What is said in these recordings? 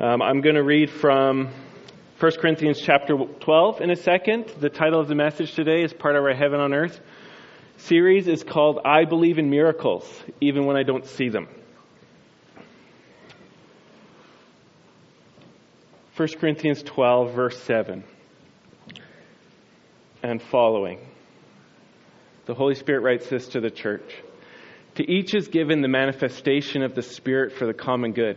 Um, I'm going to read from 1 Corinthians chapter 12 in a second. The title of the message today is part of our Heaven on Earth series is called I Believe in Miracles, even when I don't see them. 1 Corinthians 12, verse 7 and following. The Holy Spirit writes this to the church. To each is given the manifestation of the Spirit for the common good.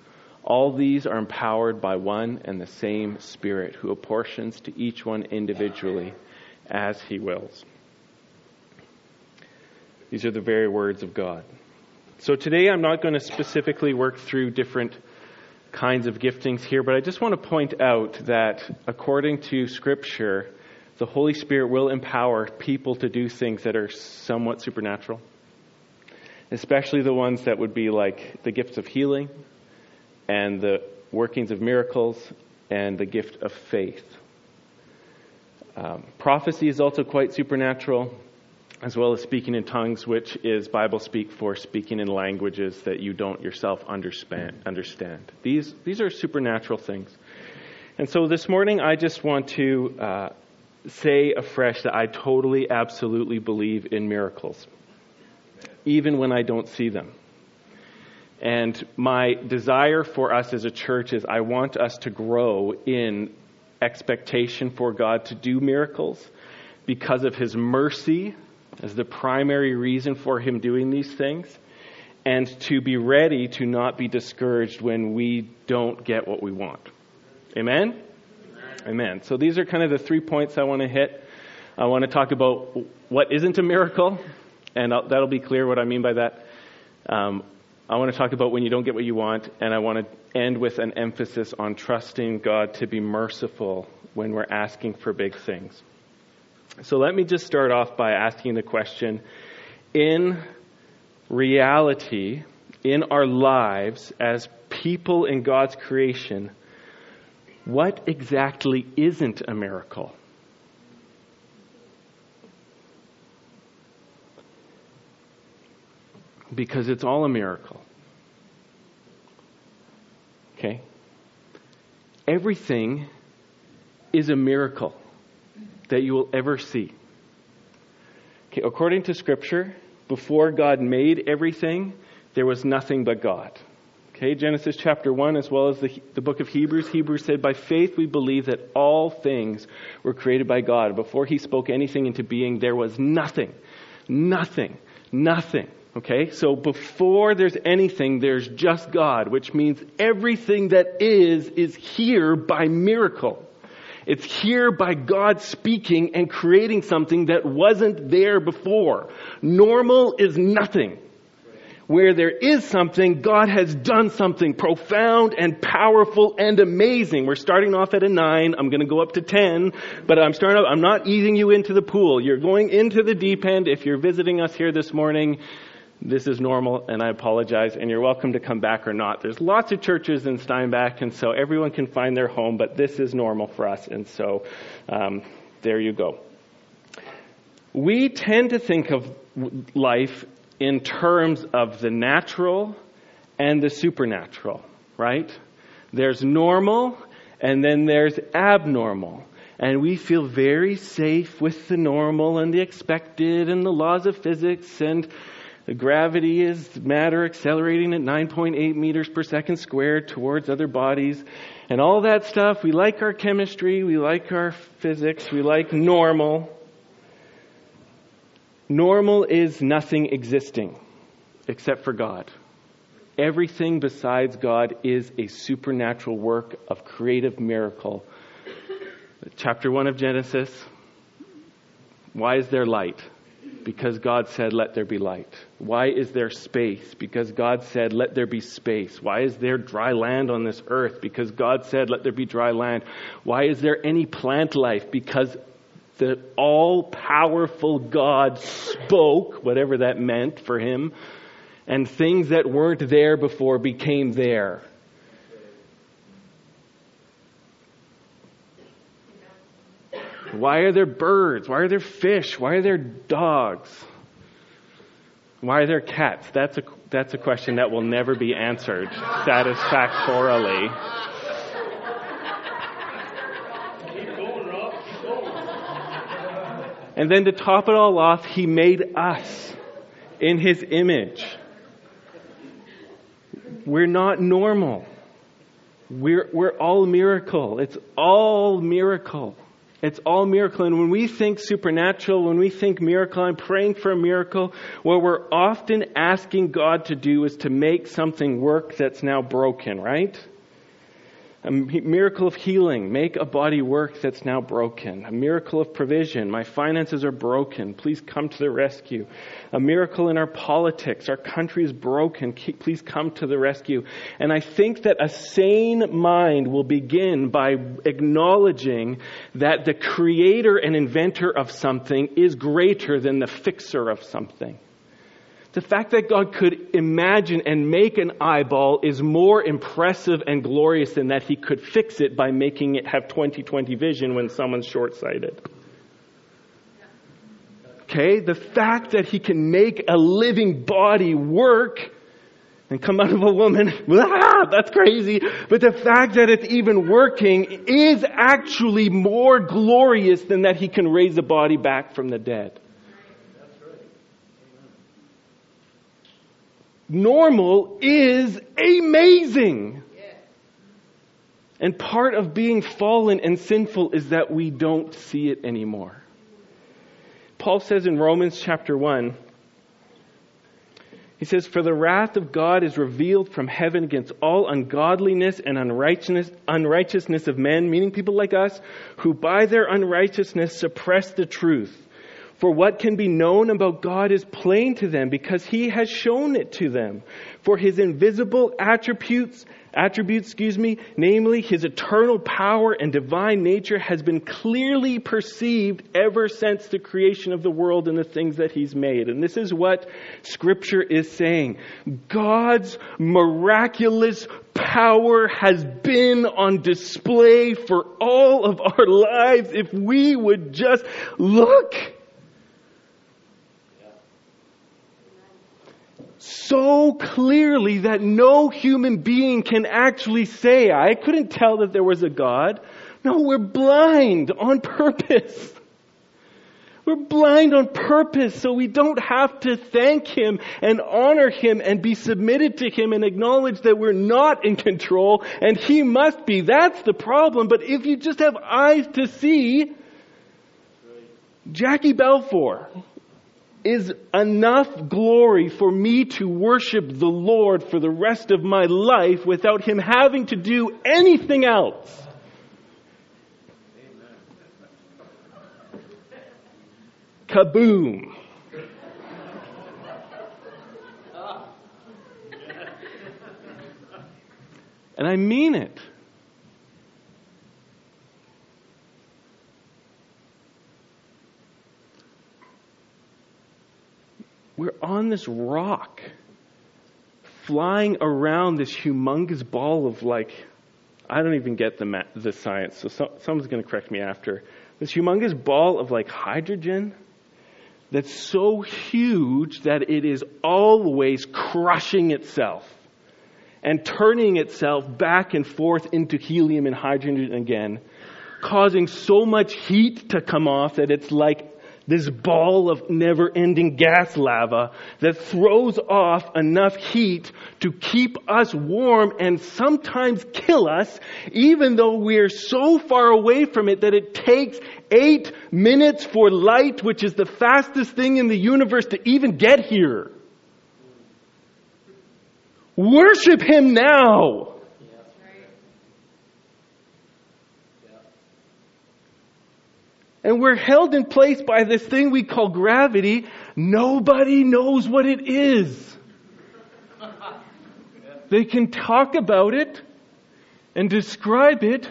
All these are empowered by one and the same Spirit who apportions to each one individually as he wills. These are the very words of God. So today I'm not going to specifically work through different kinds of giftings here, but I just want to point out that according to Scripture, the Holy Spirit will empower people to do things that are somewhat supernatural, especially the ones that would be like the gifts of healing, and the workings of miracles and the gift of faith. Um, prophecy is also quite supernatural, as well as speaking in tongues, which is Bible speak for speaking in languages that you don't yourself understand. These, these are supernatural things. And so this morning, I just want to uh, say afresh that I totally, absolutely believe in miracles, even when I don't see them. And my desire for us as a church is I want us to grow in expectation for God to do miracles because of His mercy as the primary reason for Him doing these things, and to be ready to not be discouraged when we don't get what we want. Amen? Amen. Amen. So these are kind of the three points I want to hit. I want to talk about what isn't a miracle, and that'll be clear what I mean by that. Um, I want to talk about when you don't get what you want, and I want to end with an emphasis on trusting God to be merciful when we're asking for big things. So let me just start off by asking the question in reality, in our lives as people in God's creation, what exactly isn't a miracle? because it's all a miracle. Okay? Everything is a miracle that you will ever see. Okay, according to Scripture, before God made everything, there was nothing but God. Okay, Genesis chapter 1, as well as the, the book of Hebrews, Hebrews said, By faith we believe that all things were created by God. Before he spoke anything into being, there was nothing. Nothing. Nothing. Okay, so before there's anything, there's just God, which means everything that is, is here by miracle. It's here by God speaking and creating something that wasn't there before. Normal is nothing. Where there is something, God has done something profound and powerful and amazing. We're starting off at a nine. I'm going to go up to ten, but I'm starting. I'm not easing you into the pool. You're going into the deep end. If you're visiting us here this morning, this is normal and I apologize and you're welcome to come back or not. There's lots of churches in Steinbach and so everyone can find their home, but this is normal for us and so um, there you go. We tend to think of life in terms of the natural and the supernatural, right? There's normal and then there's abnormal. And we feel very safe with the normal and the expected and the laws of physics and the gravity is matter accelerating at 9.8 meters per second squared towards other bodies and all that stuff. We like our chemistry, we like our physics, we like normal. Normal is nothing existing except for God. Everything besides God is a supernatural work of creative miracle. Chapter 1 of Genesis. Why is there light? Because God said, let there be light. Why is there space? Because God said, let there be space. Why is there dry land on this earth? Because God said, let there be dry land. Why is there any plant life? Because the all powerful God spoke, whatever that meant for him, and things that weren't there before became there. Why are there birds? Why are there fish? Why are there dogs? Why are there cats? That's a, that's a question that will never be answered satisfactorily. And then to top it all off, he made us in his image. We're not normal. We're, we're all miracle. It's all miracle. It's all miracle. And when we think supernatural, when we think miracle, I'm praying for a miracle, what we're often asking God to do is to make something work that's now broken, right? A miracle of healing. Make a body work that's now broken. A miracle of provision. My finances are broken. Please come to the rescue. A miracle in our politics. Our country is broken. Please come to the rescue. And I think that a sane mind will begin by acknowledging that the creator and inventor of something is greater than the fixer of something. The fact that God could imagine and make an eyeball is more impressive and glorious than that he could fix it by making it have 20/20 vision when someone's short-sighted. Okay? The fact that he can make a living body work and come out of a woman, ah, that's crazy. But the fact that it's even working is actually more glorious than that he can raise a body back from the dead. Normal is amazing. And part of being fallen and sinful is that we don't see it anymore. Paul says in Romans chapter 1, he says, For the wrath of God is revealed from heaven against all ungodliness and unrighteousness, unrighteousness of men, meaning people like us, who by their unrighteousness suppress the truth. For what can be known about God is plain to them because he has shown it to them. For his invisible attributes, attributes, excuse me, namely his eternal power and divine nature has been clearly perceived ever since the creation of the world and the things that he's made. And this is what scripture is saying. God's miraculous power has been on display for all of our lives if we would just look. So clearly that no human being can actually say, I couldn't tell that there was a God. No, we're blind on purpose. We're blind on purpose so we don't have to thank Him and honor Him and be submitted to Him and acknowledge that we're not in control and He must be. That's the problem. But if you just have eyes to see, Jackie Balfour, is enough glory for me to worship the Lord for the rest of my life without Him having to do anything else. Kaboom. And I mean it. We're on this rock, flying around this humongous ball of like, I don't even get the, ma- the science, so, so someone's going to correct me after. This humongous ball of like hydrogen that's so huge that it is always crushing itself and turning itself back and forth into helium and hydrogen again, causing so much heat to come off that it's like this ball of never ending gas lava that throws off enough heat to keep us warm and sometimes kill us, even though we're so far away from it that it takes eight minutes for light, which is the fastest thing in the universe, to even get here. Worship Him now. And we're held in place by this thing we call gravity. Nobody knows what it is. They can talk about it and describe it.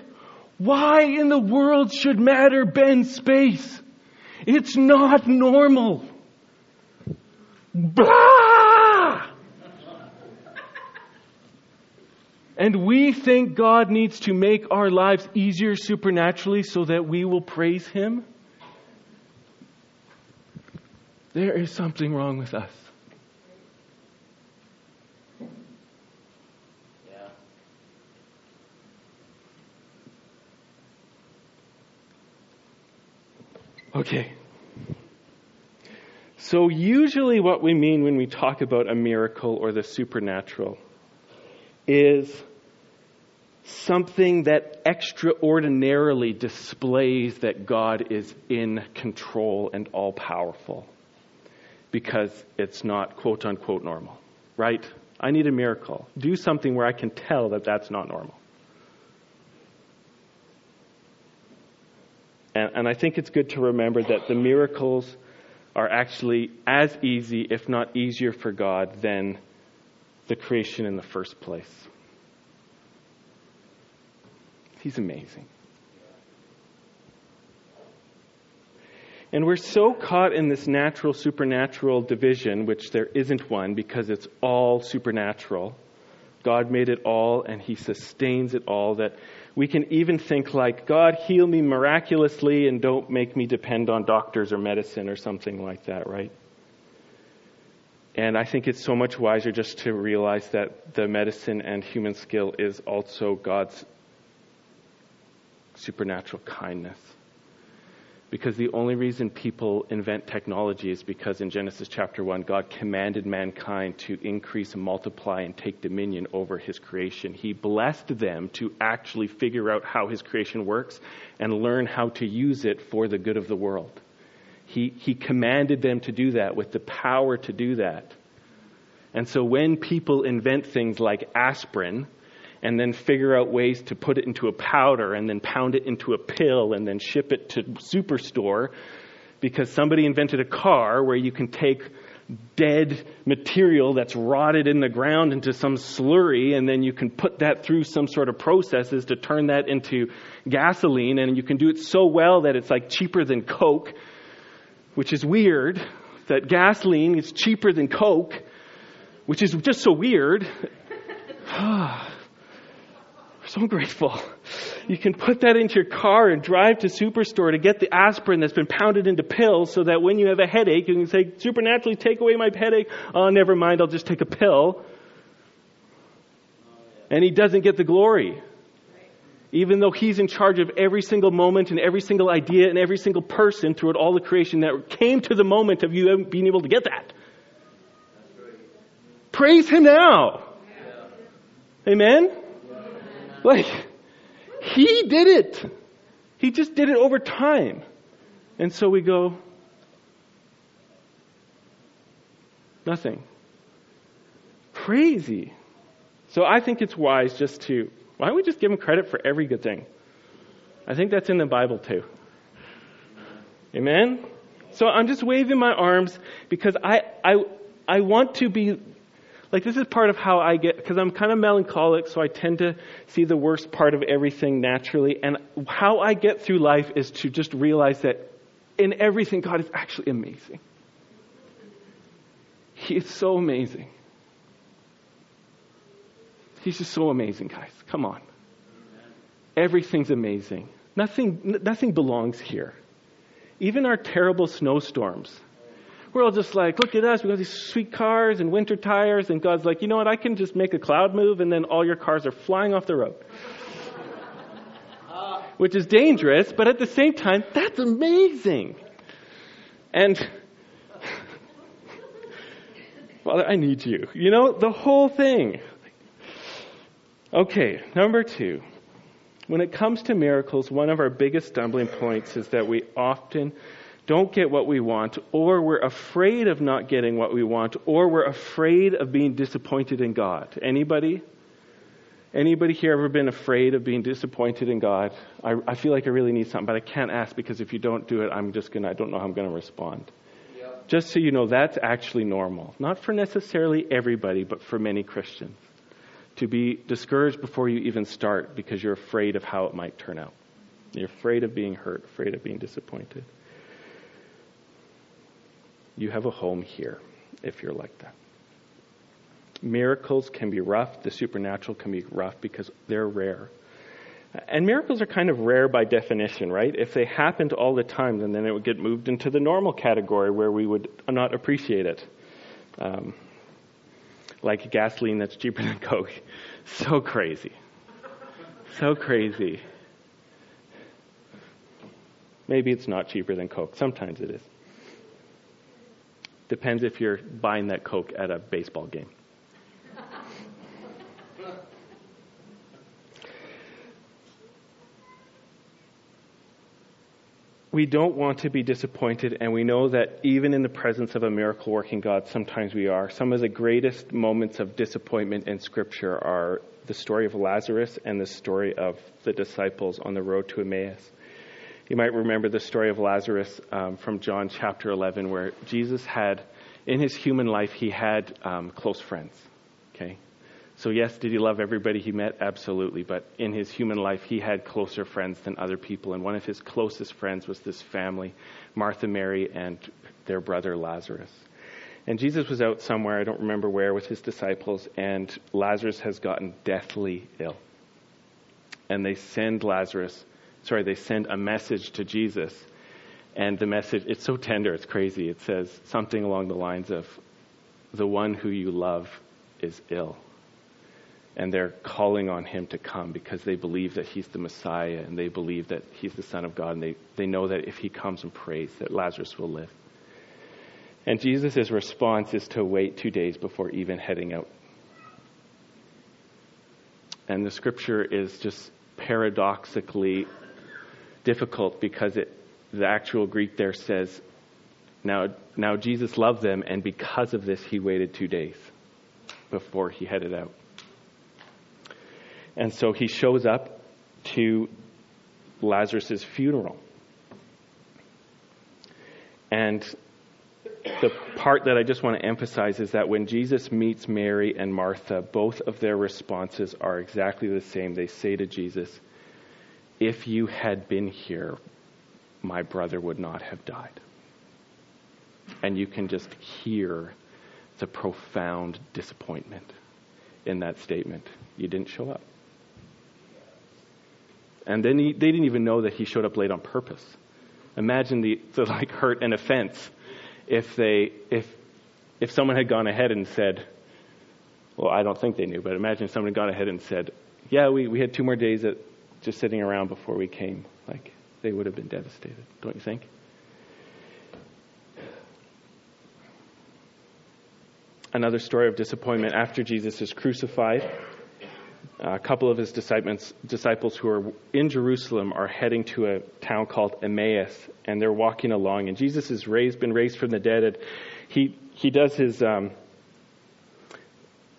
Why in the world should matter bend space? It's not normal. Blah! And we think God needs to make our lives easier supernaturally so that we will praise Him. There is something wrong with us. Okay. So, usually, what we mean when we talk about a miracle or the supernatural is something that extraordinarily displays that God is in control and all powerful because it's not quote unquote normal, right? I need a miracle. Do something where I can tell that that's not normal. And, and I think it's good to remember that the miracles are actually as easy, if not easier, for God than the creation in the first place. He's amazing. And we're so caught in this natural supernatural division, which there isn't one because it's all supernatural. God made it all and He sustains it all, that we can even think like, God, heal me miraculously and don't make me depend on doctors or medicine or something like that, right? And I think it's so much wiser just to realize that the medicine and human skill is also God's supernatural kindness. Because the only reason people invent technology is because in Genesis chapter 1, God commanded mankind to increase and multiply and take dominion over his creation. He blessed them to actually figure out how his creation works and learn how to use it for the good of the world. He, he commanded them to do that with the power to do that. And so when people invent things like aspirin, and then figure out ways to put it into a powder and then pound it into a pill and then ship it to superstore because somebody invented a car where you can take dead material that's rotted in the ground into some slurry and then you can put that through some sort of processes to turn that into gasoline. And you can do it so well that it's like cheaper than coke which is weird that gasoline is cheaper than coke which is just so weird ah. So grateful. You can put that into your car and drive to Superstore to get the aspirin that's been pounded into pills so that when you have a headache, you can say, supernaturally take away my headache. Oh, never mind, I'll just take a pill. And he doesn't get the glory. Even though he's in charge of every single moment and every single idea and every single person throughout all the creation that came to the moment of you being able to get that. Praise him now. Amen? Like, he did it. He just did it over time. And so we go, nothing. Crazy. So I think it's wise just to, why don't we just give him credit for every good thing? I think that's in the Bible too. Amen? So I'm just waving my arms because I, I, I want to be like this is part of how I get, because I'm kind of melancholic, so I tend to see the worst part of everything naturally. And how I get through life is to just realize that in everything, God is actually amazing. He is so amazing. He's just so amazing, guys. Come on. Everything's amazing. Nothing, nothing belongs here. Even our terrible snowstorms we're all just like, look at us. We got these sweet cars and winter tires. And God's like, you know what? I can just make a cloud move and then all your cars are flying off the road. Which is dangerous, but at the same time, that's amazing. And, Father, I need you. You know, the whole thing. Okay, number two. When it comes to miracles, one of our biggest stumbling points is that we often don't get what we want, or we're afraid of not getting what we want, or we're afraid of being disappointed in God. Anybody? Anybody here ever been afraid of being disappointed in God? I, I feel like I really need something, but I can't ask because if you don't do it, I'm just gonna, I don't know how I'm gonna respond. Yep. Just so you know, that's actually normal. Not for necessarily everybody, but for many Christians. To be discouraged before you even start because you're afraid of how it might turn out. You're afraid of being hurt, afraid of being disappointed. You have a home here if you're like that. Miracles can be rough, the supernatural can be rough because they're rare. And miracles are kind of rare by definition, right? If they happened all the time, then, then it would get moved into the normal category where we would not appreciate it. Um, like gasoline that's cheaper than Coke. So crazy. So crazy. Maybe it's not cheaper than Coke. Sometimes it is. Depends if you're buying that Coke at a baseball game. we don't want to be disappointed, and we know that even in the presence of a miracle working God, sometimes we are. Some of the greatest moments of disappointment in Scripture are the story of Lazarus and the story of the disciples on the road to Emmaus. You might remember the story of Lazarus um, from John chapter 11, where Jesus had, in his human life, he had um, close friends. Okay? So, yes, did he love everybody he met? Absolutely. But in his human life, he had closer friends than other people. And one of his closest friends was this family Martha, Mary, and their brother Lazarus. And Jesus was out somewhere, I don't remember where, with his disciples, and Lazarus has gotten deathly ill. And they send Lazarus, sorry, they send a message to Jesus. And the message, it's so tender, it's crazy. It says something along the lines of, The one who you love is ill and they're calling on him to come because they believe that he's the Messiah and they believe that he's the Son of God and they, they know that if he comes and prays that Lazarus will live. And Jesus' response is to wait two days before even heading out. And the scripture is just paradoxically difficult because it, the actual Greek there says, now, now Jesus loved them, and because of this, he waited two days before he headed out. And so he shows up to Lazarus' funeral. And the part that I just want to emphasize is that when Jesus meets Mary and Martha, both of their responses are exactly the same. They say to Jesus, If you had been here, my brother would not have died. And you can just hear the profound disappointment in that statement. You didn't show up. And then he, they didn't even know that he showed up late on purpose. Imagine the, the like hurt and offense if they if if someone had gone ahead and said, well, I don't think they knew, but imagine someone had gone ahead and said, yeah, we, we had two more days at just sitting around before we came. Like, they would have been devastated, don't you think? Another story of disappointment after Jesus is crucified a couple of his disciples, disciples who are in Jerusalem are heading to a town called Emmaus, and they're walking along. And Jesus has raised, been raised from the dead. And he he does his um,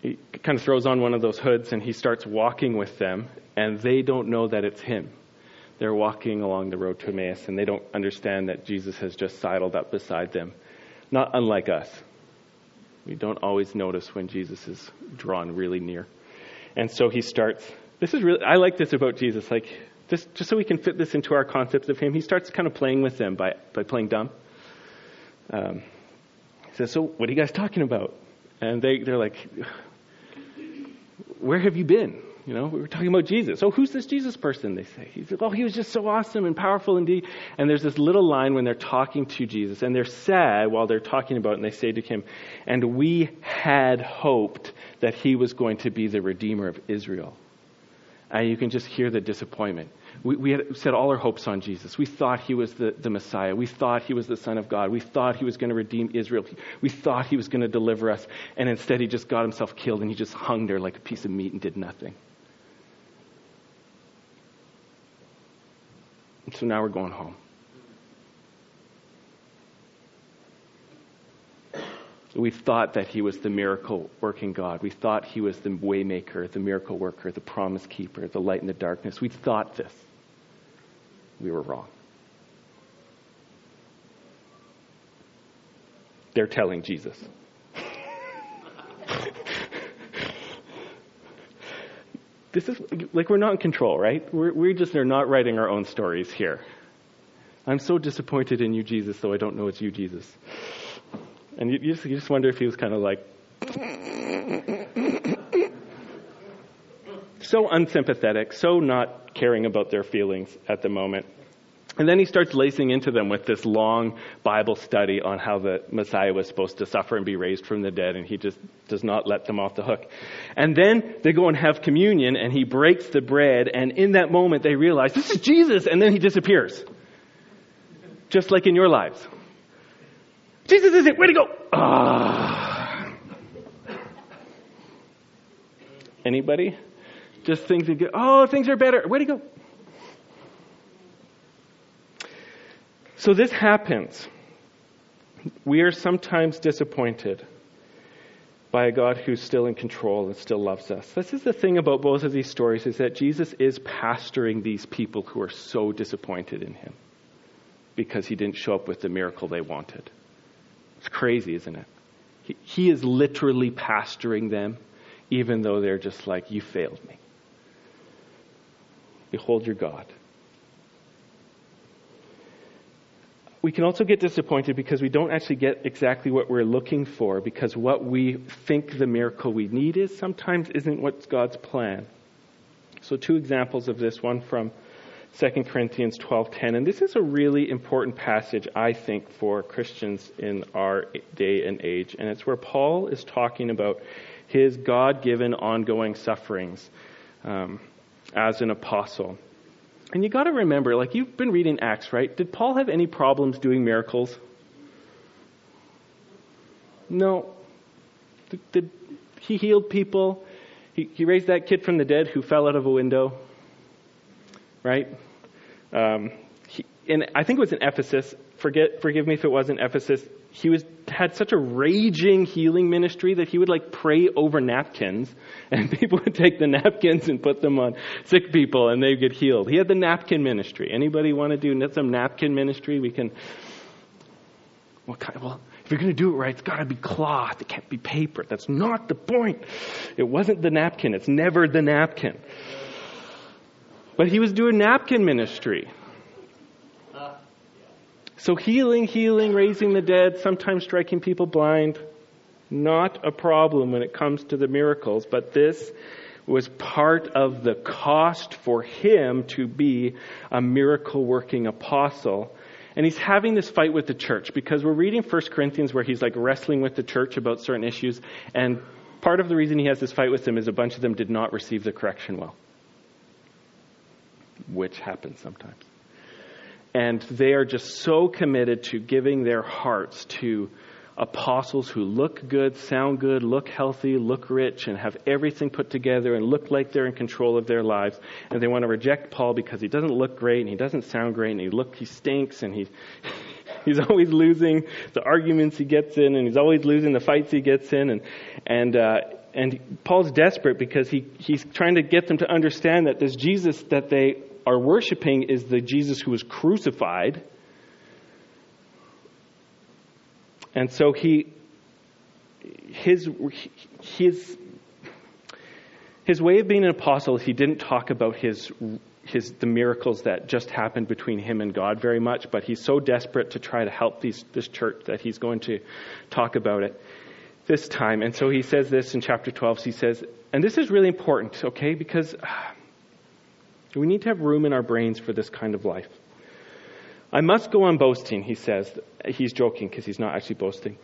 he kind of throws on one of those hoods and he starts walking with them, and they don't know that it's him. They're walking along the road to Emmaus, and they don't understand that Jesus has just sidled up beside them. Not unlike us. We don't always notice when Jesus is drawn really near. And so he starts. This is really, I like this about Jesus. Like, just, just so we can fit this into our concepts of him, he starts kind of playing with them by, by playing dumb. Um, he says, So, what are you guys talking about? And they, they're like, Where have you been? You know, we were talking about Jesus. Oh, who's this Jesus person? They say. He's like, oh, he was just so awesome and powerful indeed. And there's this little line when they're talking to Jesus, and they're sad while they're talking about it, and they say to him, and we had hoped that he was going to be the Redeemer of Israel. And you can just hear the disappointment. We, we had set all our hopes on Jesus. We thought he was the, the Messiah. We thought he was the Son of God. We thought he was going to redeem Israel. We thought he was going to deliver us. And instead, he just got himself killed and he just hung there like a piece of meat and did nothing. So now we're going home. We thought that he was the miracle working God. We thought he was the waymaker, the miracle worker, the promise keeper, the light in the darkness. We thought this. We were wrong. They're telling Jesus. this is like we're not in control, right? We're, we just are not writing our own stories here. I'm so disappointed in you, Jesus, though I don't know it's you, Jesus. And you, you, just, you just wonder if he was kind of like, so unsympathetic, so not caring about their feelings at the moment. And then he starts lacing into them with this long Bible study on how the Messiah was supposed to suffer and be raised from the dead, and he just does not let them off the hook. And then they go and have communion, and he breaks the bread, and in that moment they realize, this is Jesus, and then he disappears. Just like in your lives. Jesus is it. Way to go. Ah. Anybody? Just things that go, oh, things are better. Way to go. So this happens. We are sometimes disappointed by a God who's still in control and still loves us. This is the thing about both of these stories is that Jesus is pastoring these people who are so disappointed in him because he didn't show up with the miracle they wanted. It's crazy, isn't it? He, he is literally pastoring them, even though they're just like, You failed me. Behold your God. We can also get disappointed because we don't actually get exactly what we're looking for, because what we think the miracle we need is sometimes isn't what's God's plan. So, two examples of this one from 2 Corinthians 12:10 and this is a really important passage I think for Christians in our day and age and it's where Paul is talking about his God-given ongoing sufferings um, as an apostle. And you got to remember like you've been reading Acts, right? Did Paul have any problems doing miracles? No. Did, did he healed people? He, he raised that kid from the dead who fell out of a window right? Um, he, and I think it was in Ephesus. Forget, forgive me if it wasn't Ephesus. He was had such a raging healing ministry that he would like pray over napkins, and people would take the napkins and put them on sick people, and they'd get healed. He had the napkin ministry. Anybody want to do some napkin ministry? We can. What kind? Well, if you're going to do it right, it's got to be cloth. It can't be paper. That's not the point. It wasn't the napkin. It's never the napkin. But he was doing napkin ministry. So healing, healing, raising the dead, sometimes striking people blind, not a problem when it comes to the miracles, but this was part of the cost for him to be a miracle working apostle. And he's having this fight with the church because we're reading 1 Corinthians where he's like wrestling with the church about certain issues. And part of the reason he has this fight with them is a bunch of them did not receive the correction well which happens sometimes. And they are just so committed to giving their hearts to apostles who look good, sound good, look healthy, look rich, and have everything put together and look like they're in control of their lives. And they want to reject Paul because he doesn't look great and he doesn't sound great and he look he stinks and he he's always losing the arguments he gets in and he's always losing the fights he gets in and and uh, and Paul's desperate because he, he's trying to get them to understand that this Jesus that they are worshiping is the Jesus who was crucified. And so he, his, his, his way of being an apostle, he didn't talk about his, his, the miracles that just happened between him and God very much, but he's so desperate to try to help these, this church that he's going to talk about it this time. And so he says this in chapter 12. He says, and this is really important, okay, because we need to have room in our brains for this kind of life. I must go on boasting, he says. He's joking because he's not actually boasting.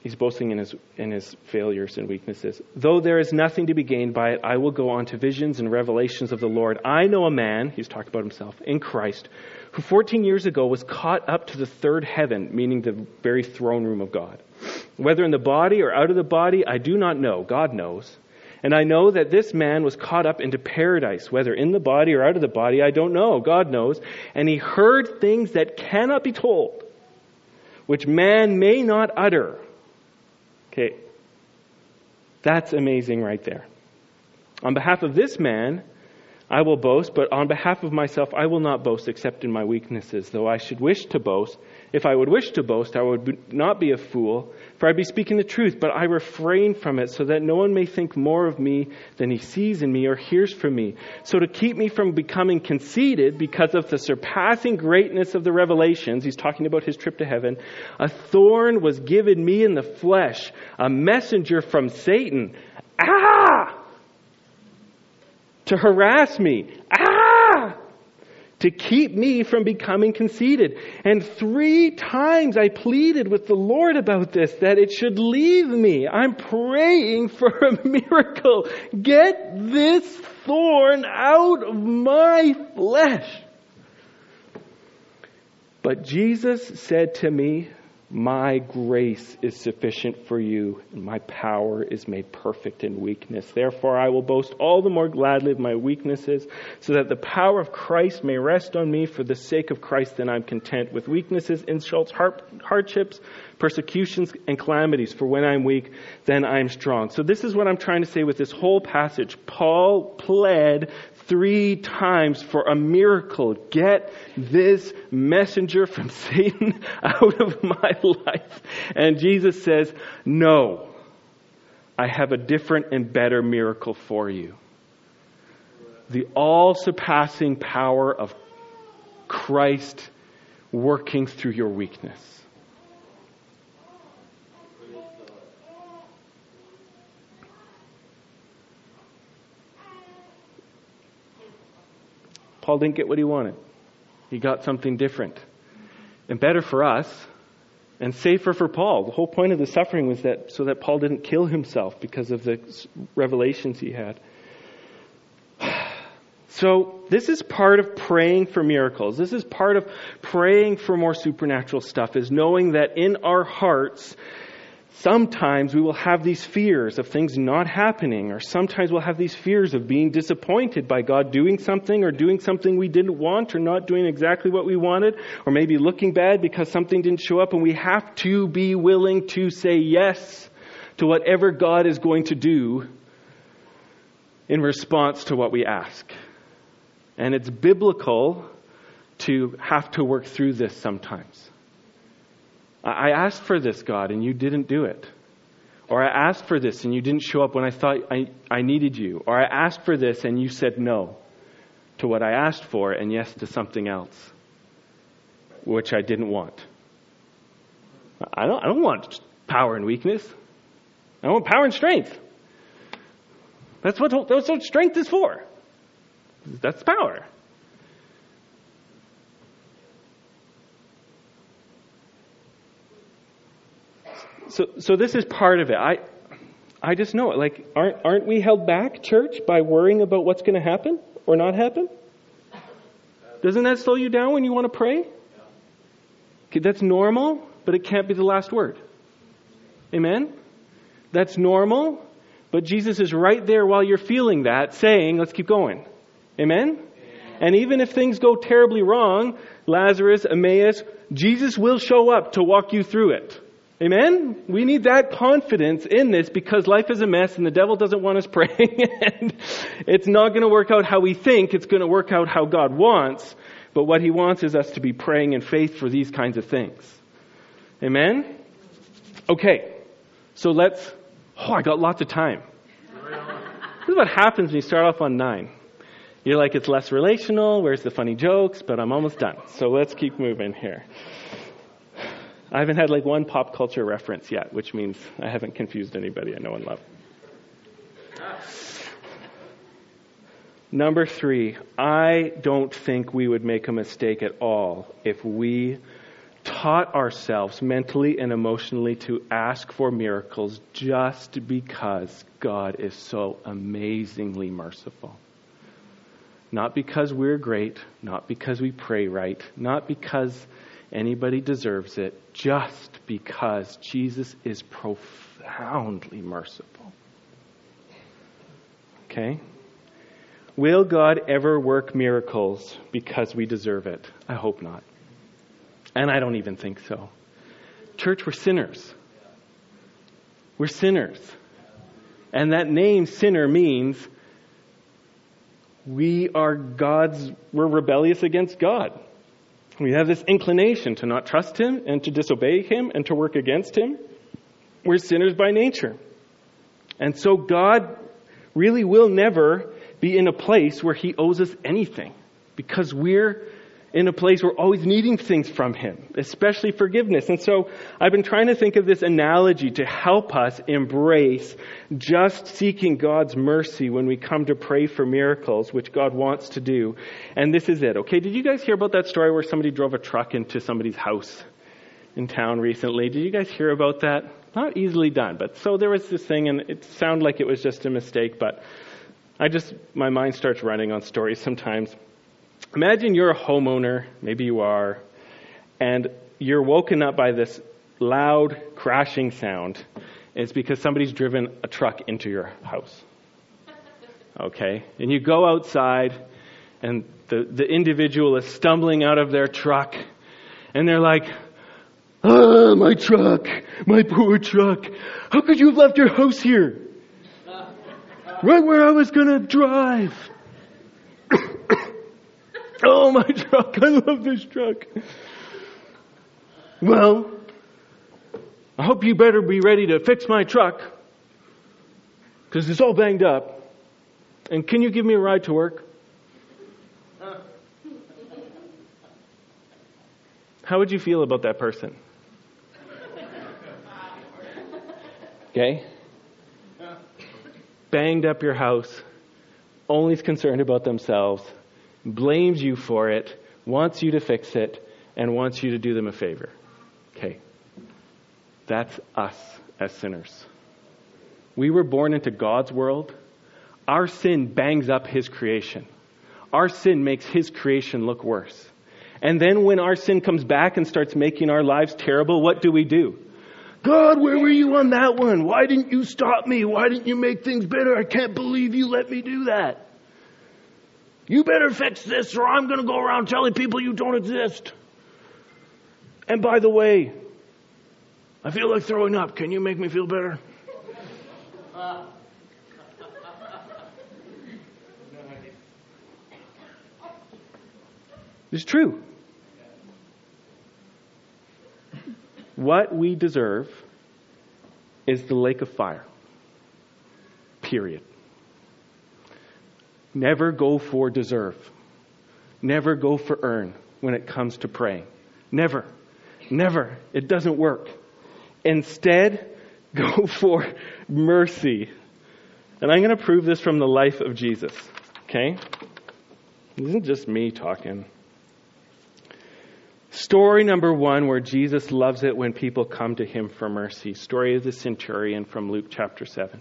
He's boasting in his, in his failures and weaknesses. Though there is nothing to be gained by it, I will go on to visions and revelations of the Lord. I know a man, he's talking about himself, in Christ, who 14 years ago was caught up to the third heaven, meaning the very throne room of God. Whether in the body or out of the body, I do not know. God knows. And I know that this man was caught up into paradise, whether in the body or out of the body, I don't know. God knows. And he heard things that cannot be told, which man may not utter. Okay. That's amazing right there. On behalf of this man, I will boast, but on behalf of myself, I will not boast except in my weaknesses. Though I should wish to boast, if I would wish to boast, I would not be a fool, for I'd be speaking the truth, but I refrain from it so that no one may think more of me than he sees in me or hears from me. So to keep me from becoming conceited because of the surpassing greatness of the revelations, he's talking about his trip to heaven, a thorn was given me in the flesh, a messenger from Satan. Ah! To harass me. Ah! To keep me from becoming conceited. And three times I pleaded with the Lord about this, that it should leave me. I'm praying for a miracle. Get this thorn out of my flesh. But Jesus said to me, my grace is sufficient for you, and my power is made perfect in weakness. Therefore, I will boast all the more gladly of my weaknesses, so that the power of Christ may rest on me. For the sake of Christ, then I'm content with weaknesses, insults, hardships, persecutions, and calamities. For when I'm weak, then I'm strong. So, this is what I'm trying to say with this whole passage. Paul pled three times for a miracle. Get this messenger from Satan out of my life. And Jesus says, No, I have a different and better miracle for you. The all surpassing power of Christ working through your weakness. Paul didn't get what he wanted. He got something different and better for us and safer for Paul. The whole point of the suffering was that so that Paul didn't kill himself because of the revelations he had. So, this is part of praying for miracles. This is part of praying for more supernatural stuff, is knowing that in our hearts, Sometimes we will have these fears of things not happening, or sometimes we'll have these fears of being disappointed by God doing something, or doing something we didn't want, or not doing exactly what we wanted, or maybe looking bad because something didn't show up, and we have to be willing to say yes to whatever God is going to do in response to what we ask. And it's biblical to have to work through this sometimes. I asked for this, God, and you didn't do it. Or I asked for this and you didn't show up when I thought I, I needed you. Or I asked for this and you said no to what I asked for and yes to something else, which I didn't want. I don't, I don't want power and weakness. I want power and strength. That's what, that's what strength is for. That's power. So, so this is part of it. I, I just know it. Like, aren't, aren't we held back, church, by worrying about what's going to happen or not happen? Doesn't that slow you down when you want to pray? Okay, that's normal, but it can't be the last word. Amen? That's normal, but Jesus is right there while you're feeling that, saying, let's keep going. Amen? And even if things go terribly wrong, Lazarus, Emmaus, Jesus will show up to walk you through it. Amen? We need that confidence in this because life is a mess and the devil doesn't want us praying and it's not going to work out how we think, it's going to work out how God wants. But what he wants is us to be praying in faith for these kinds of things. Amen? Okay. So let's, oh, I got lots of time. this is what happens when you start off on nine. You're like, it's less relational, where's the funny jokes, but I'm almost done. So let's keep moving here. I haven't had like one pop culture reference yet, which means I haven't confused anybody I know and love. Number three, I don't think we would make a mistake at all if we taught ourselves mentally and emotionally to ask for miracles just because God is so amazingly merciful. Not because we're great, not because we pray right, not because anybody deserves it just because Jesus is profoundly merciful. Okay? Will God ever work miracles because we deserve it? I hope not. And I don't even think so. Church, we're sinners. We're sinners. And that name sinner means we are God's, we're rebellious against God. We have this inclination to not trust Him and to disobey Him and to work against Him. We're sinners by nature. And so God really will never be in a place where He owes us anything because we're in a place where we're always needing things from Him, especially forgiveness. And so I've been trying to think of this analogy to help us embrace just seeking God's mercy when we come to pray for miracles, which God wants to do. And this is it. Okay, did you guys hear about that story where somebody drove a truck into somebody's house in town recently? Did you guys hear about that? Not easily done, but so there was this thing, and it sounded like it was just a mistake, but I just, my mind starts running on stories sometimes. Imagine you're a homeowner, maybe you are, and you're woken up by this loud crashing sound. It's because somebody's driven a truck into your house. Okay? And you go outside, and the, the individual is stumbling out of their truck, and they're like, Ah, my truck, my poor truck. How could you have left your house here? Right where I was gonna drive. Oh, my truck. I love this truck. Well, I hope you better be ready to fix my truck because it's all banged up. And can you give me a ride to work? How would you feel about that person? Okay? Banged up your house, only concerned about themselves blames you for it, wants you to fix it, and wants you to do them a favor. Okay. That's us as sinners. We were born into God's world. Our sin bangs up His creation. Our sin makes His creation look worse. And then when our sin comes back and starts making our lives terrible, what do we do? God, where were you on that one? Why didn't you stop me? Why didn't you make things better? I can't believe you let me do that. You better fix this or I'm going to go around telling people you don't exist. And by the way, I feel like throwing up. Can you make me feel better? It's true. What we deserve is the lake of fire. Period. Never go for deserve. Never go for earn when it comes to praying. Never. Never. It doesn't work. Instead, go for mercy. And I'm going to prove this from the life of Jesus. Okay? This isn't just me talking. Story number one, where Jesus loves it when people come to him for mercy. Story of the centurion from Luke chapter 7.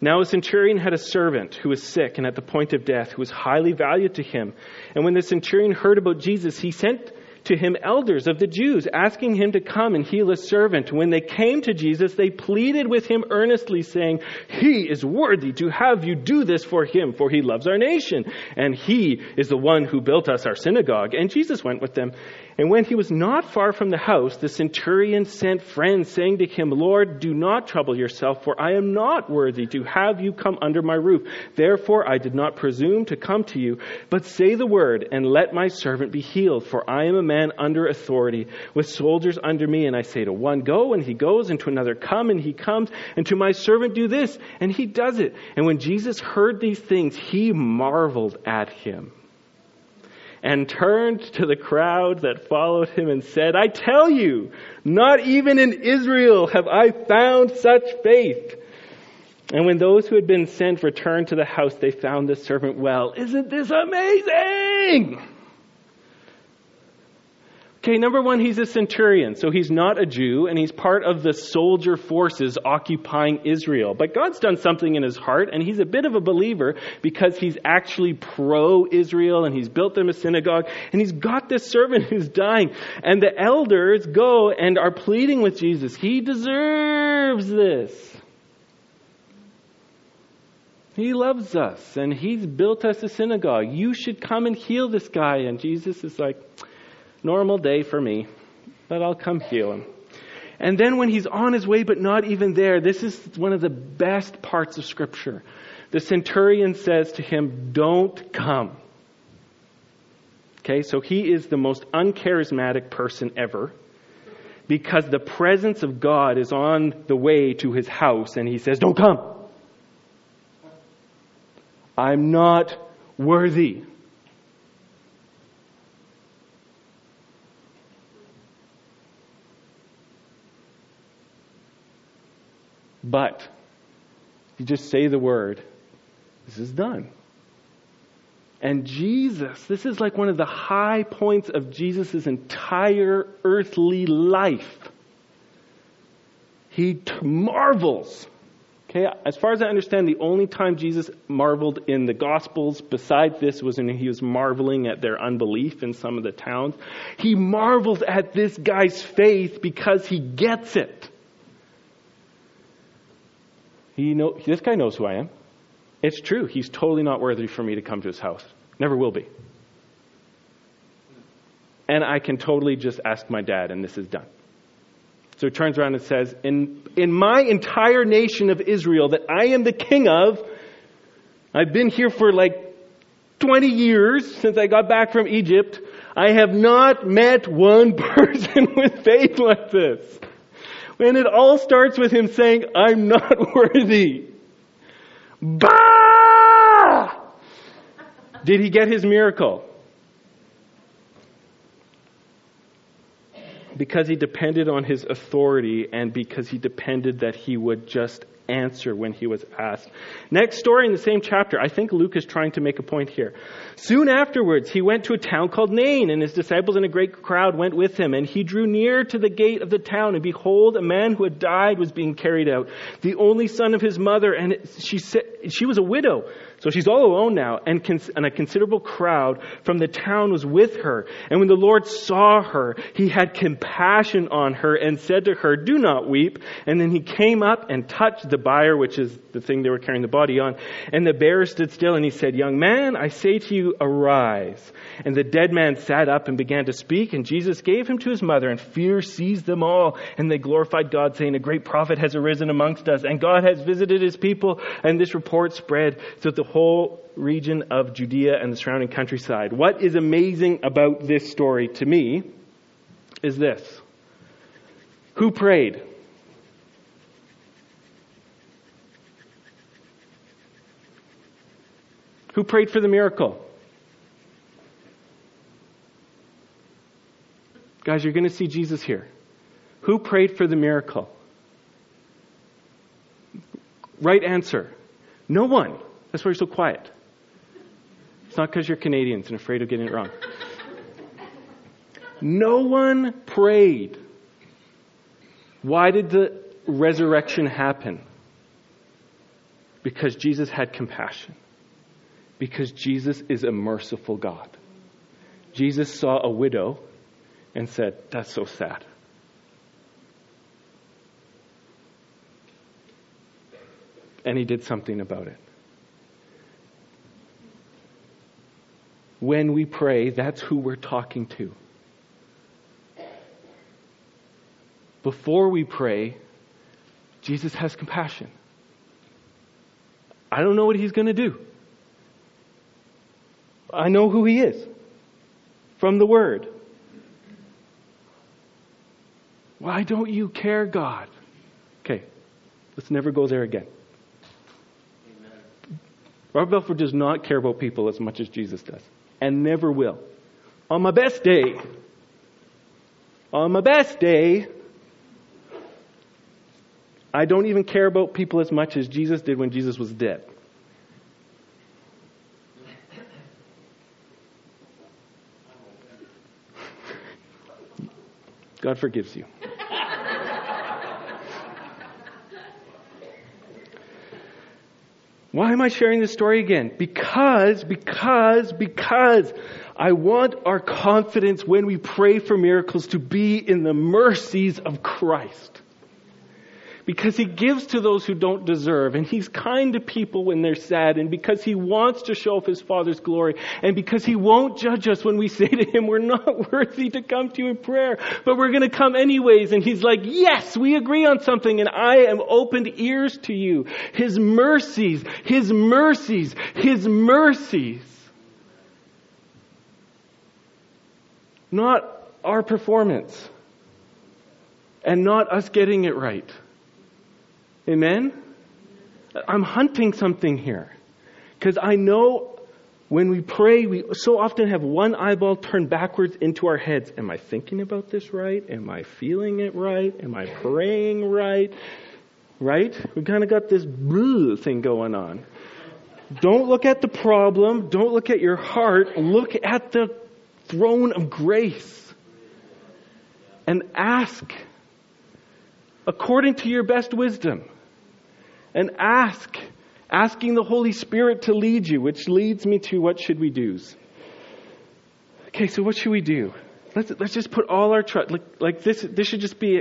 Now a centurion had a servant who was sick and at the point of death, who was highly valued to him. And when the centurion heard about Jesus, he sent to him elders of the Jews, asking him to come and heal a servant. When they came to Jesus, they pleaded with him earnestly, saying, He is worthy to have you do this for him, for he loves our nation, and he is the one who built us our synagogue. And Jesus went with them. And when he was not far from the house, the centurion sent friends, saying to him, Lord, do not trouble yourself, for I am not worthy to have you come under my roof. Therefore I did not presume to come to you, but say the word, and let my servant be healed. For I am a man under authority, with soldiers under me, and I say to one, Go, and he goes, and to another, Come, and he comes, and to my servant, Do this, and he does it. And when Jesus heard these things, he marveled at him and turned to the crowd that followed him and said, I tell you, not even in Israel have I found such faith. And when those who had been sent returned to the house, they found the servant well. Isn't this amazing? Okay, number one, he's a centurion, so he's not a Jew, and he's part of the soldier forces occupying Israel. But God's done something in his heart, and he's a bit of a believer because he's actually pro-Israel, and he's built them a synagogue, and he's got this servant who's dying. And the elders go and are pleading with Jesus. He deserves this. He loves us, and he's built us a synagogue. You should come and heal this guy. And Jesus is like, normal day for me, but I'll come heal him. And then when he's on his way but not even there, this is one of the best parts of scripture. The centurion says to him, don't come. Okay, so he is the most uncharismatic person ever because the presence of God is on the way to his house and he says, don't come. I'm not worthy. But you just say the word, this is done. And Jesus, this is like one of the high points of Jesus' entire earthly life. He t- marvels. Okay, as far as I understand, the only time Jesus marveled in the Gospels besides this was when he was marveling at their unbelief in some of the towns. He marvels at this guy's faith because he gets it. He know, this guy knows who I am. It's true. He's totally not worthy for me to come to his house. Never will be. And I can totally just ask my dad, and this is done. So he turns around and says, in, in my entire nation of Israel that I am the king of, I've been here for like 20 years since I got back from Egypt. I have not met one person with faith like this. And it all starts with him saying, I'm not worthy. Bah! Did he get his miracle? Because he depended on his authority and because he depended that he would just answer when he was asked. Next story in the same chapter, I think Luke is trying to make a point here. Soon afterwards, he went to a town called Nain, and his disciples and a great crowd went with him. And he drew near to the gate of the town, and behold, a man who had died was being carried out, the only son of his mother, and she she was a widow. So she's all alone now, and, cons- and, a considerable crowd from the town was with her. And when the Lord saw her, he had compassion on her and said to her, Do not weep. And then he came up and touched the bier, which is the thing they were carrying the body on. And the bearer stood still, and he said, Young man, I say to you, arise. And the dead man sat up and began to speak, and Jesus gave him to his mother, and fear seized them all. And they glorified God, saying, A great prophet has arisen amongst us, and God has visited his people. And this report spread so that the whole region of Judea and the surrounding countryside. What is amazing about this story to me is this. Who prayed? Who prayed for the miracle? Guys, you're going to see Jesus here. Who prayed for the miracle? Right answer. No one. That's why you're so quiet. It's not because you're Canadians and afraid of getting it wrong. no one prayed. Why did the resurrection happen? Because Jesus had compassion. Because Jesus is a merciful God. Jesus saw a widow and said, That's so sad. And he did something about it. When we pray, that's who we're talking to. Before we pray, Jesus has compassion. I don't know what he's going to do. I know who he is from the Word. Why don't you care, God? Okay, let's never go there again. Amen. Robert Belford does not care about people as much as Jesus does and never will. On my best day, on my best day, I don't even care about people as much as Jesus did when Jesus was dead. God forgives you. Why am I sharing this story again? Because, because, because I want our confidence when we pray for miracles to be in the mercies of Christ. Because he gives to those who don't deserve, and he's kind to people when they're sad, and because he wants to show off his Father's glory, and because he won't judge us when we say to him, we're not worthy to come to you in prayer, but we're gonna come anyways, and he's like, yes, we agree on something, and I am opened ears to you. His mercies, his mercies, his mercies. Not our performance. And not us getting it right. Amen? I'm hunting something here. Because I know when we pray, we so often have one eyeball turned backwards into our heads. Am I thinking about this right? Am I feeling it right? Am I praying right? Right? We kind of got this blue thing going on. Don't look at the problem. Don't look at your heart. Look at the throne of grace. And ask according to your best wisdom and ask, asking the Holy Spirit to lead you, which leads me to what should we do? Okay, so what should we do? Let's, let's just put all our trust, like, like this, this should just be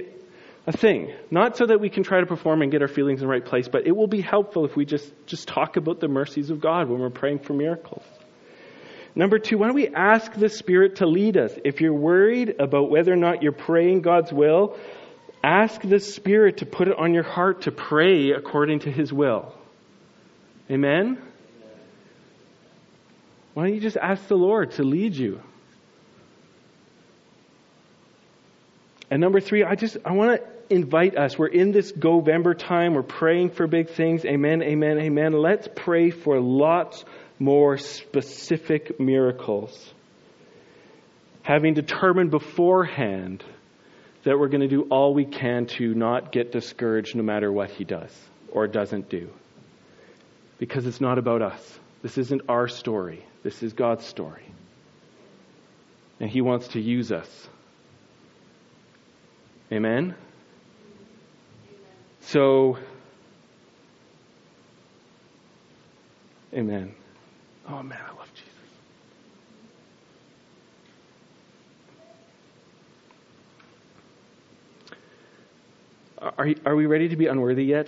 a thing. Not so that we can try to perform and get our feelings in the right place, but it will be helpful if we just, just talk about the mercies of God when we're praying for miracles. Number two, why don't we ask the Spirit to lead us? If you're worried about whether or not you're praying God's will, Ask the Spirit to put it on your heart to pray according to His will. Amen? Why don't you just ask the Lord to lead you? And number three, I just I want to invite us. We're in this Govember time. We're praying for big things. Amen, amen, amen. Let's pray for lots more specific miracles. Having determined beforehand that we're going to do all we can to not get discouraged no matter what he does or doesn't do. Because it's not about us. This isn't our story. This is God's story. And he wants to use us. Amen? So, amen. Oh man, I love Jesus. Are, are we ready to be unworthy yet?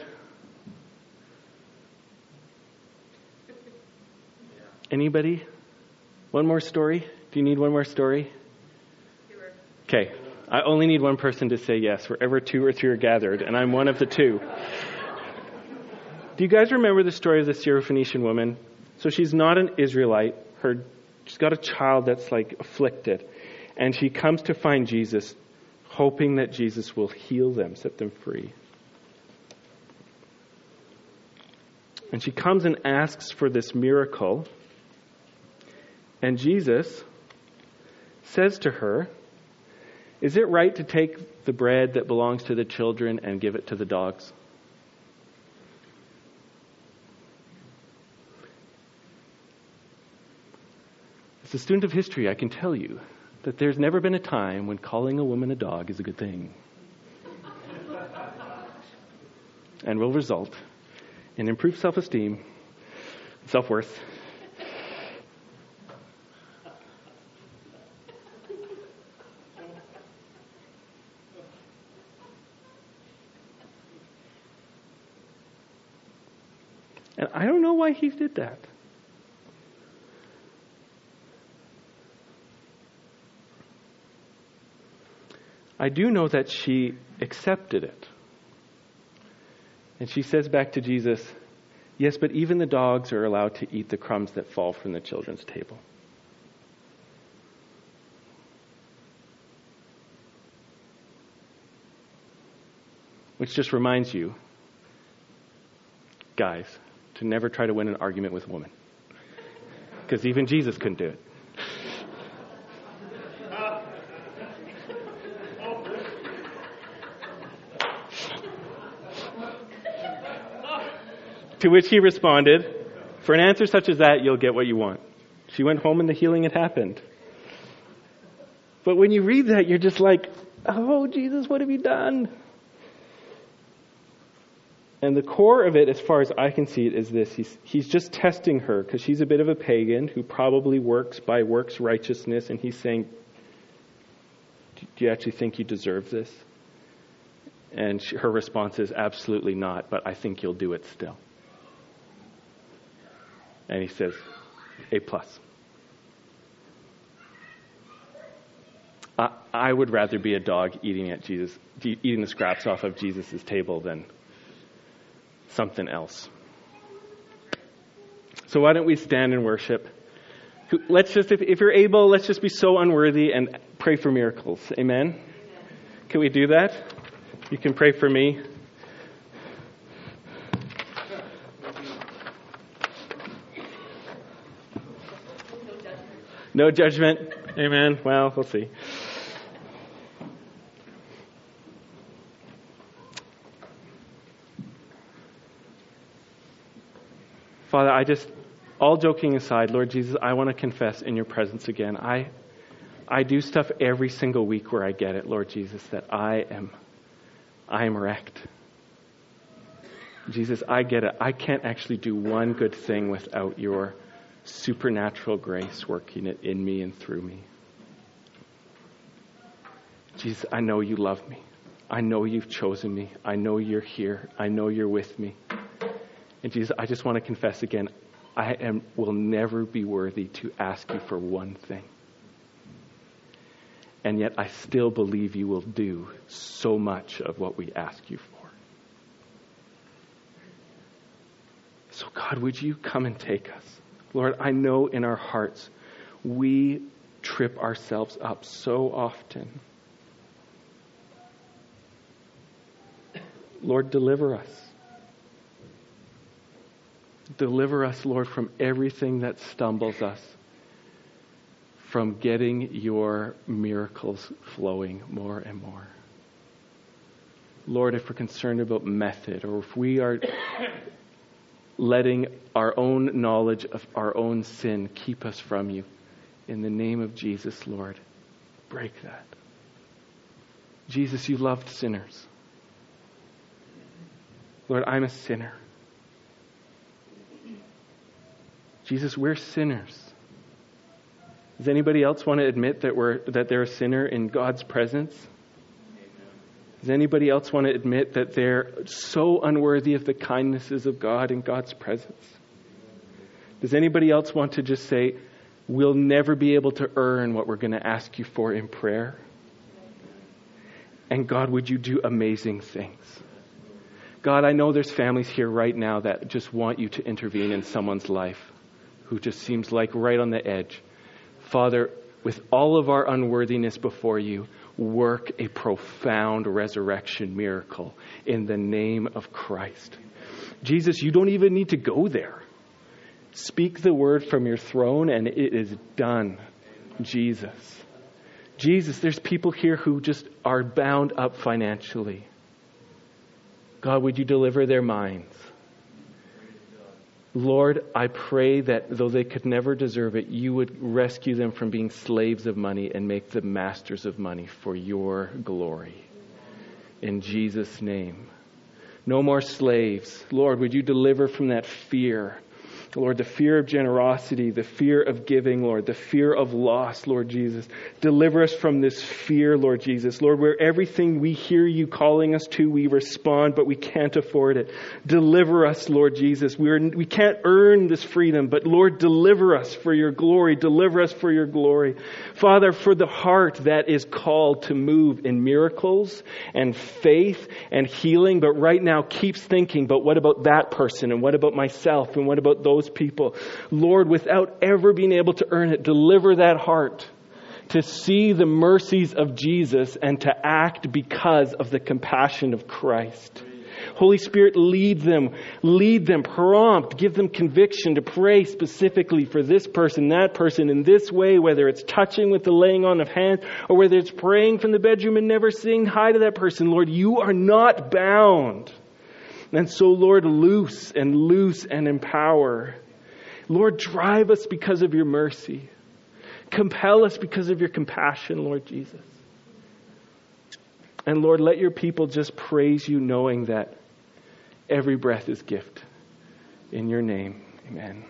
Anybody? One more story? Do you need one more story? Okay. I only need one person to say yes wherever two or three are gathered, and I'm one of the two. Do you guys remember the story of the Syrophoenician woman? So she's not an Israelite. Her, she's got a child that's like afflicted. And she comes to find Jesus hoping that Jesus will heal them, set them free. And she comes and asks for this miracle. And Jesus says to her, Is it right to take the bread that belongs to the children and give it to the dogs? As a student of history, I can tell you that there's never been a time when calling a woman a dog is a good thing. and will result in improved self esteem, self worth. And I don't know why he did that. I do know that she accepted it. And she says back to Jesus, Yes, but even the dogs are allowed to eat the crumbs that fall from the children's table. Which just reminds you, guys, to never try to win an argument with a woman. Because even Jesus couldn't do it. To which he responded, For an answer such as that, you'll get what you want. She went home and the healing had happened. But when you read that, you're just like, Oh, Jesus, what have you done? And the core of it, as far as I can see it, is this. He's, he's just testing her because she's a bit of a pagan who probably works by works righteousness, and he's saying, Do you actually think you deserve this? And she, her response is, Absolutely not, but I think you'll do it still. And he says, A plus. I, I would rather be a dog eating at Jesus, eating the scraps off of Jesus' table than something else. So why don't we stand and worship? Let's just, if, if you're able, let's just be so unworthy and pray for miracles. Amen? Can we do that? You can pray for me. No judgment. Amen. Well, we'll see. Father, I just, all joking aside, Lord Jesus, I want to confess in your presence again. I, I do stuff every single week where I get it, Lord Jesus, that I am, I am wrecked. Jesus, I get it. I can't actually do one good thing without your supernatural grace working it in me and through me. Jesus, I know you love me. I know you've chosen me. I know you're here. I know you're with me. And Jesus, I just want to confess again, I am, will never be worthy to ask you for one thing. And yet I still believe you will do so much of what we ask you for. So, God, would you come and take us? Lord, I know in our hearts we trip ourselves up so often. Lord, deliver us. Deliver us, Lord, from everything that stumbles us from getting your miracles flowing more and more. Lord, if we're concerned about method or if we are letting our own knowledge of our own sin keep us from you, in the name of Jesus, Lord, break that. Jesus, you loved sinners. Lord, I'm a sinner. Jesus, we're sinners. Does anybody else want to admit that we're that they're a sinner in God's presence? Does anybody else want to admit that they're so unworthy of the kindnesses of God in God's presence? Does anybody else want to just say, we'll never be able to earn what we're going to ask you for in prayer? And God, would you do amazing things? God, I know there's families here right now that just want you to intervene in someone's life who just seems like right on the edge. Father, with all of our unworthiness before you, work a profound resurrection miracle in the name of Christ. Jesus, you don't even need to go there. Speak the word from your throne and it is done. Jesus. Jesus, there's people here who just are bound up financially. God, would you deliver their minds? Lord, I pray that though they could never deserve it, you would rescue them from being slaves of money and make them masters of money for your glory. In Jesus' name. No more slaves. Lord, would you deliver from that fear? Lord, the fear of generosity, the fear of giving, Lord, the fear of loss, Lord Jesus. Deliver us from this fear, Lord Jesus. Lord, where everything we hear you calling us to, we respond, but we can't afford it. Deliver us, Lord Jesus. We, are, we can't earn this freedom, but Lord, deliver us for your glory. Deliver us for your glory. Father, for the heart that is called to move in miracles and faith and healing, but right now keeps thinking, but what about that person? And what about myself? And what about those those people. Lord, without ever being able to earn it, deliver that heart to see the mercies of Jesus and to act because of the compassion of Christ. Holy Spirit, lead them, lead them, prompt, give them conviction to pray specifically for this person, that person in this way, whether it's touching with the laying on of hands or whether it's praying from the bedroom and never saying hi to that person. Lord, you are not bound. And so, Lord, loose and loose and empower. Lord, drive us because of your mercy. Compel us because of your compassion, Lord Jesus. And Lord, let your people just praise you knowing that every breath is gift. In your name, amen.